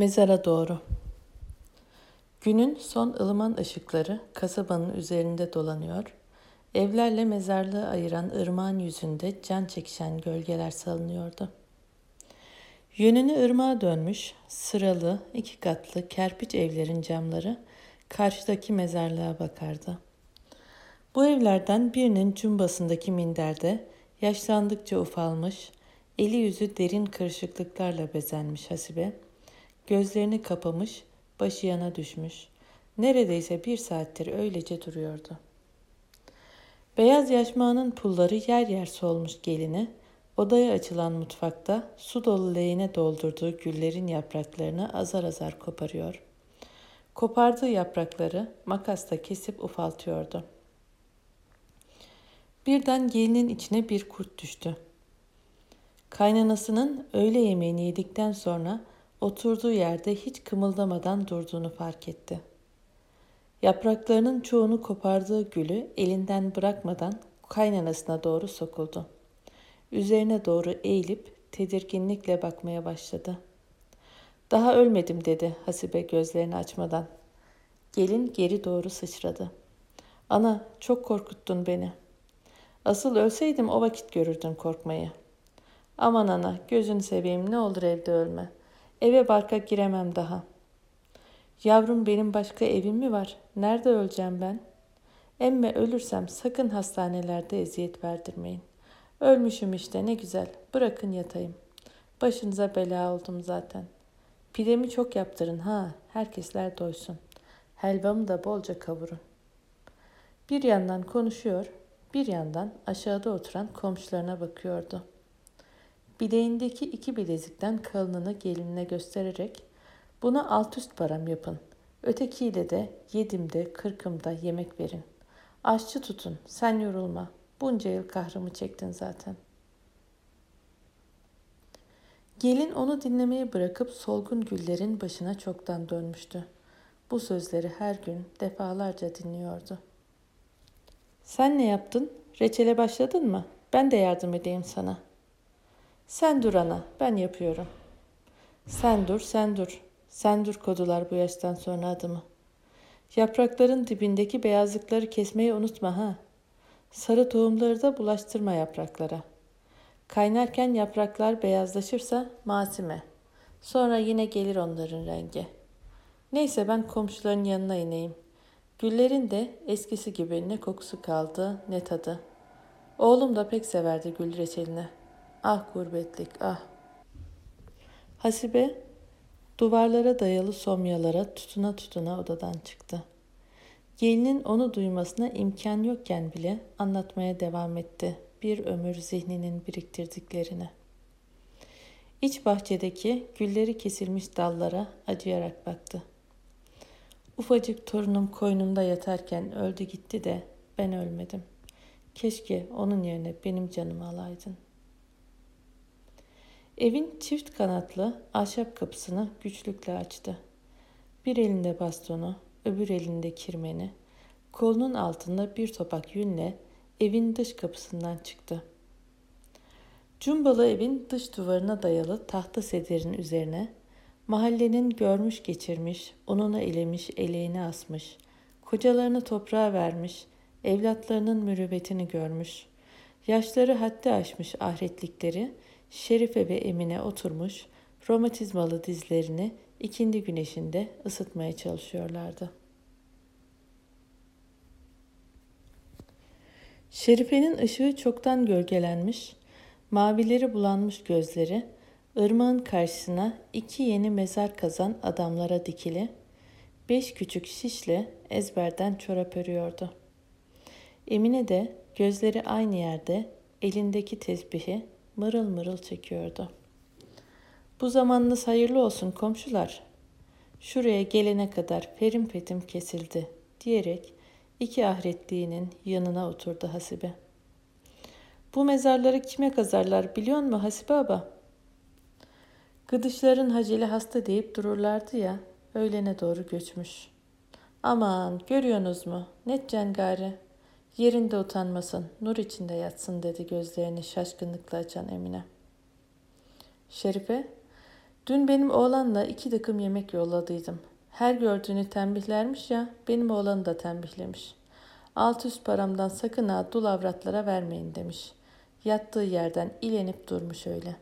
Mezara doğru. Günün son ılıman ışıkları kasabanın üzerinde dolanıyor. Evlerle mezarlığı ayıran ırmağın yüzünde can çekişen gölgeler salınıyordu. Yönünü ırmağa dönmüş, sıralı, iki katlı kerpiç evlerin camları karşıdaki mezarlığa bakardı. Bu evlerden birinin cumbasındaki minderde yaşlandıkça ufalmış, eli yüzü derin kırışıklıklarla bezenmiş hasibe, Gözlerini kapamış, başı yana düşmüş. Neredeyse bir saattir öylece duruyordu. Beyaz yaşmağının pulları yer yer solmuş gelini, odaya açılan mutfakta su dolu leğene doldurduğu güllerin yapraklarını azar azar koparıyor. Kopardığı yaprakları makasla kesip ufaltıyordu. Birden gelinin içine bir kurt düştü. Kaynanasının öğle yemeğini yedikten sonra oturduğu yerde hiç kımıldamadan durduğunu fark etti. Yapraklarının çoğunu kopardığı gülü elinden bırakmadan kaynanasına doğru sokuldu. Üzerine doğru eğilip tedirginlikle bakmaya başladı. Daha ölmedim dedi Hasibe gözlerini açmadan. Gelin geri doğru sıçradı. Ana çok korkuttun beni. Asıl ölseydim o vakit görürdün korkmayı. Aman ana gözünü seveyim ne olur evde ölme.'' Eve barka giremem daha. Yavrum benim başka evim mi var? Nerede öleceğim ben? Emme ölürsem sakın hastanelerde eziyet verdirmeyin. Ölmüşüm işte ne güzel. Bırakın yatayım. Başınıza bela oldum zaten. Pidemi çok yaptırın ha. Herkesler doysun. Helvamı da bolca kavurun. Bir yandan konuşuyor, bir yandan aşağıda oturan komşularına bakıyordu.'' Bileğindeki iki bilezikten kalınını gelinine göstererek buna alt üst param yapın. Ötekiyle de yedimde kırkımda yemek verin. Aşçı tutun sen yorulma. Bunca yıl kahrımı çektin zaten. Gelin onu dinlemeye bırakıp solgun güllerin başına çoktan dönmüştü. Bu sözleri her gün defalarca dinliyordu. Sen ne yaptın? Reçele başladın mı? Ben de yardım edeyim sana.'' Sen dur ana, ben yapıyorum. Sen dur, sen dur. Sen dur kodular bu yaştan sonra adımı. Yaprakların dibindeki beyazlıkları kesmeyi unutma ha. Sarı tohumları da bulaştırma yapraklara. Kaynarken yapraklar beyazlaşırsa masime. Sonra yine gelir onların rengi. Neyse ben komşuların yanına ineyim. Güllerin de eskisi gibi ne kokusu kaldı ne tadı. Oğlum da pek severdi gül reçelini.'' Ah gurbetlik ah. Hasibe duvarlara dayalı somyalara tutuna tutuna odadan çıktı. Gelinin onu duymasına imkan yokken bile anlatmaya devam etti bir ömür zihninin biriktirdiklerini. İç bahçedeki gülleri kesilmiş dallara acıyarak baktı. Ufacık torunum koynumda yatarken öldü gitti de ben ölmedim. Keşke onun yerine benim canımı alaydın.'' Evin çift kanatlı ahşap kapısını güçlükle açtı. Bir elinde bastonu, öbür elinde kirmeni, kolunun altında bir topak yünle evin dış kapısından çıktı. Cumbalı evin dış duvarına dayalı tahta sedirin üzerine mahallenin görmüş geçirmiş, onunu elemiş, eleğini asmış, kocalarını toprağa vermiş, evlatlarının mürüvvetini görmüş, yaşları haddi aşmış ahretlikleri, Şerife ve Emine oturmuş romatizmalı dizlerini ikindi güneşinde ısıtmaya çalışıyorlardı. Şerife'nin ışığı çoktan gölgelenmiş, mavileri bulanmış gözleri, ırmağın karşısına iki yeni mezar kazan adamlara dikili, beş küçük şişle ezberden çorap örüyordu. Emine de gözleri aynı yerde elindeki tesbihi mırıl mırıl çekiyordu. Bu zamanınız hayırlı olsun komşular. Şuraya gelene kadar perim petim kesildi diyerek iki ahretliğinin yanına oturdu Hasibe. Bu mezarları kime kazarlar biliyor musun Hasibe abla? Gıdışların haceli hasta deyip dururlardı ya, öğlene doğru göçmüş. Aman görüyorsunuz mu? Ne cengari. Yerinde utanmasın, nur içinde yatsın dedi gözlerini şaşkınlıkla açan Emine. Şerife, Dün benim oğlanla iki takım yemek yolladıydım. Her gördüğünü tembihlermiş ya, benim oğlanı da tembihlemiş. Alt üst paramdan sakın ha dul avratlara vermeyin demiş. Yattığı yerden ilenip durmuş öyle.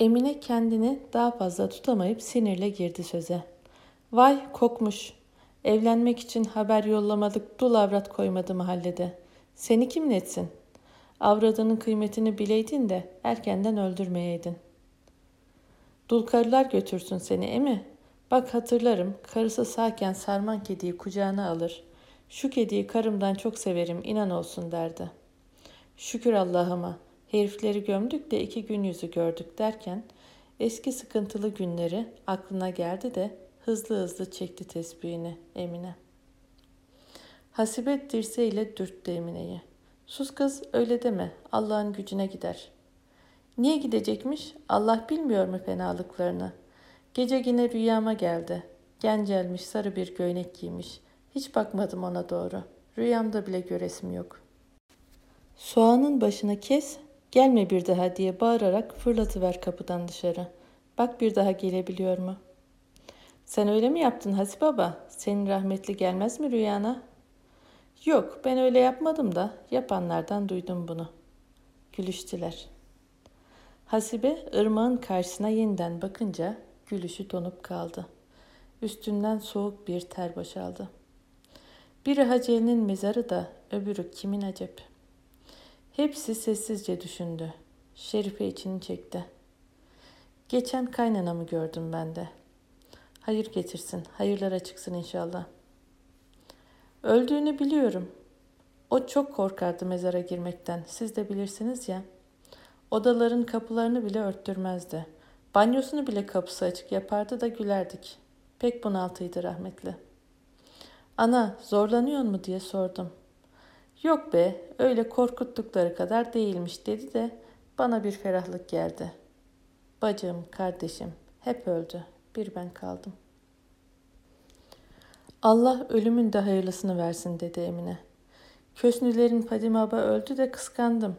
Emine kendini daha fazla tutamayıp sinirle girdi söze. Vay kokmuş. Evlenmek için haber yollamadık dul avrat koymadı mahallede. Seni kim netsin? Avradının kıymetini bileydin de erkenden öldürmeyeydin. Dul karılar götürsün seni emi. Bak hatırlarım karısı sağken sarman kediyi kucağına alır. Şu kediyi karımdan çok severim inan olsun derdi. Şükür Allah'ıma herifleri gömdük de iki gün yüzü gördük derken eski sıkıntılı günleri aklına geldi de hızlı hızlı çekti tesbihini Emine. Hasibe dirseğiyle dürttü Emine'yi. Sus kız öyle deme Allah'ın gücüne gider. Niye gidecekmiş? Allah bilmiyor mu fenalıklarını? Gece yine rüyama geldi. Gencelmiş sarı bir göğnek giymiş. Hiç bakmadım ona doğru. Rüyamda bile göresim yok. Soğanın başını kes, gelme bir daha diye bağırarak fırlatıver kapıdan dışarı. Bak bir daha gelebiliyor mu? Sen öyle mi yaptın Hasi Baba? Senin rahmetli gelmez mi rüyana? Yok ben öyle yapmadım da yapanlardan duydum bunu. Gülüştüler. Hasibe ırmağın karşısına yeniden bakınca gülüşü donup kaldı. Üstünden soğuk bir ter boşaldı. Biri Hacer'in mezarı da öbürü kimin acep? Hepsi sessizce düşündü. Şerife içini çekti. Geçen kaynanamı gördüm ben de. Hayır getirsin, hayırlara çıksın inşallah. Öldüğünü biliyorum. O çok korkardı mezara girmekten. Siz de bilirsiniz ya. Odaların kapılarını bile örttürmezdi. Banyosunu bile kapısı açık yapardı da gülerdik. Pek bunaltıydı rahmetli. Ana zorlanıyor mu diye sordum. Yok be öyle korkuttukları kadar değilmiş dedi de bana bir ferahlık geldi. Bacım, kardeşim hep öldü. Bir ben kaldım. Allah ölümün de hayırlısını versin dedi Emine. Kösnülerin Fadime öldü de kıskandım.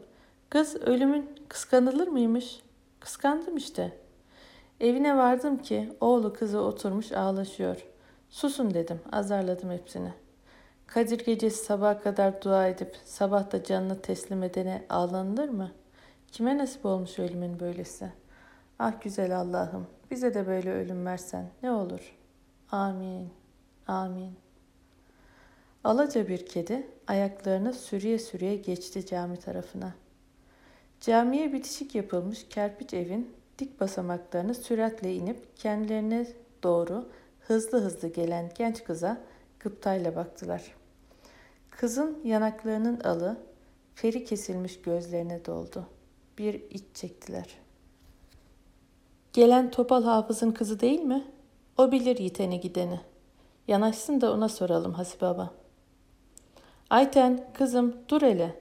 Kız ölümün kıskanılır mıymış? Kıskandım işte. Evine vardım ki oğlu kızı oturmuş ağlaşıyor. Susun dedim azarladım hepsini. Kadir gecesi sabaha kadar dua edip sabah da canını teslim edene ağlanılır mı? Kime nasip olmuş ölümün böylesi? Ah güzel Allah'ım bize de böyle ölüm versen ne olur? Amin, amin. Alaca bir kedi ayaklarını sürüye sürüye geçti cami tarafına. Camiye bitişik yapılmış kerpiç evin dik basamaklarını süratle inip kendilerine doğru hızlı hızlı gelen genç kıza gıptayla baktılar. Kızın yanaklarının alı feri kesilmiş gözlerine doldu. Bir iç çektiler. Gelen Topal Hafız'ın kızı değil mi? O bilir yiteni gideni. Yanaşsın da ona soralım Hasip Baba. Ayten, kızım dur hele.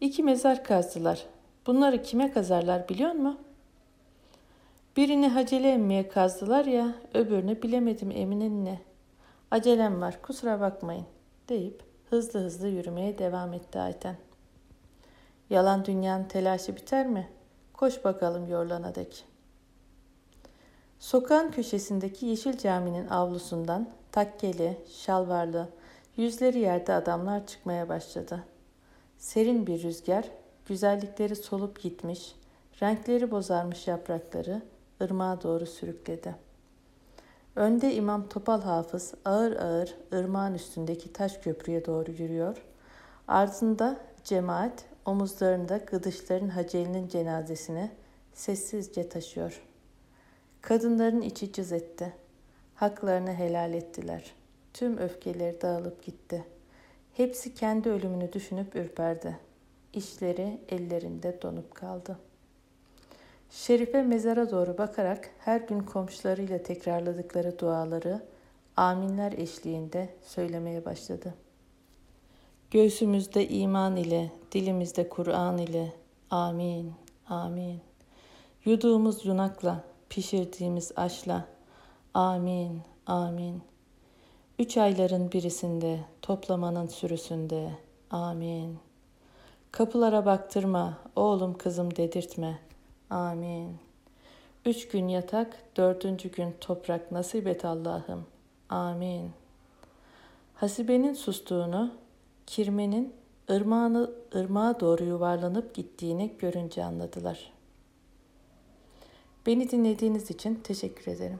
İki mezar kazdılar. Bunları kime kazarlar biliyor musun? Birini Hacele emmeye kazdılar ya, öbürünü bilemedim Emine'nin ne. Acelem var, kusura bakmayın deyip hızlı hızlı yürümeye devam etti Ayten. Yalan dünyanın telaşı biter mi? Koş bakalım yorlana dek. Sokağın köşesindeki yeşil caminin avlusundan takkeli, şalvarlı, yüzleri yerde adamlar çıkmaya başladı. Serin bir rüzgar, güzellikleri solup gitmiş, renkleri bozarmış yaprakları ırmağa doğru sürükledi. Önde İmam Topal Hafız ağır ağır ırmağın üstündeki taş köprüye doğru yürüyor. Ardında cemaat omuzlarında gıdışların Haceli'nin cenazesini sessizce taşıyor. Kadınların içi cız etti. Haklarını helal ettiler. Tüm öfkeleri dağılıp gitti. Hepsi kendi ölümünü düşünüp ürperdi. İşleri ellerinde donup kaldı.'' Şerife mezara doğru bakarak her gün komşularıyla tekrarladıkları duaları aminler eşliğinde söylemeye başladı. Göğsümüzde iman ile, dilimizde Kur'an ile, amin, amin. Yuduğumuz yunakla, pişirdiğimiz aşla, amin, amin. Üç ayların birisinde, toplamanın sürüsünde, amin. Kapılara baktırma, oğlum kızım dedirtme.'' Amin. Üç gün yatak, dördüncü gün toprak nasip et Allah'ım. Amin. Hasibenin sustuğunu, kirmenin ırmağını, ırmağa doğru yuvarlanıp gittiğini görünce anladılar. Beni dinlediğiniz için teşekkür ederim.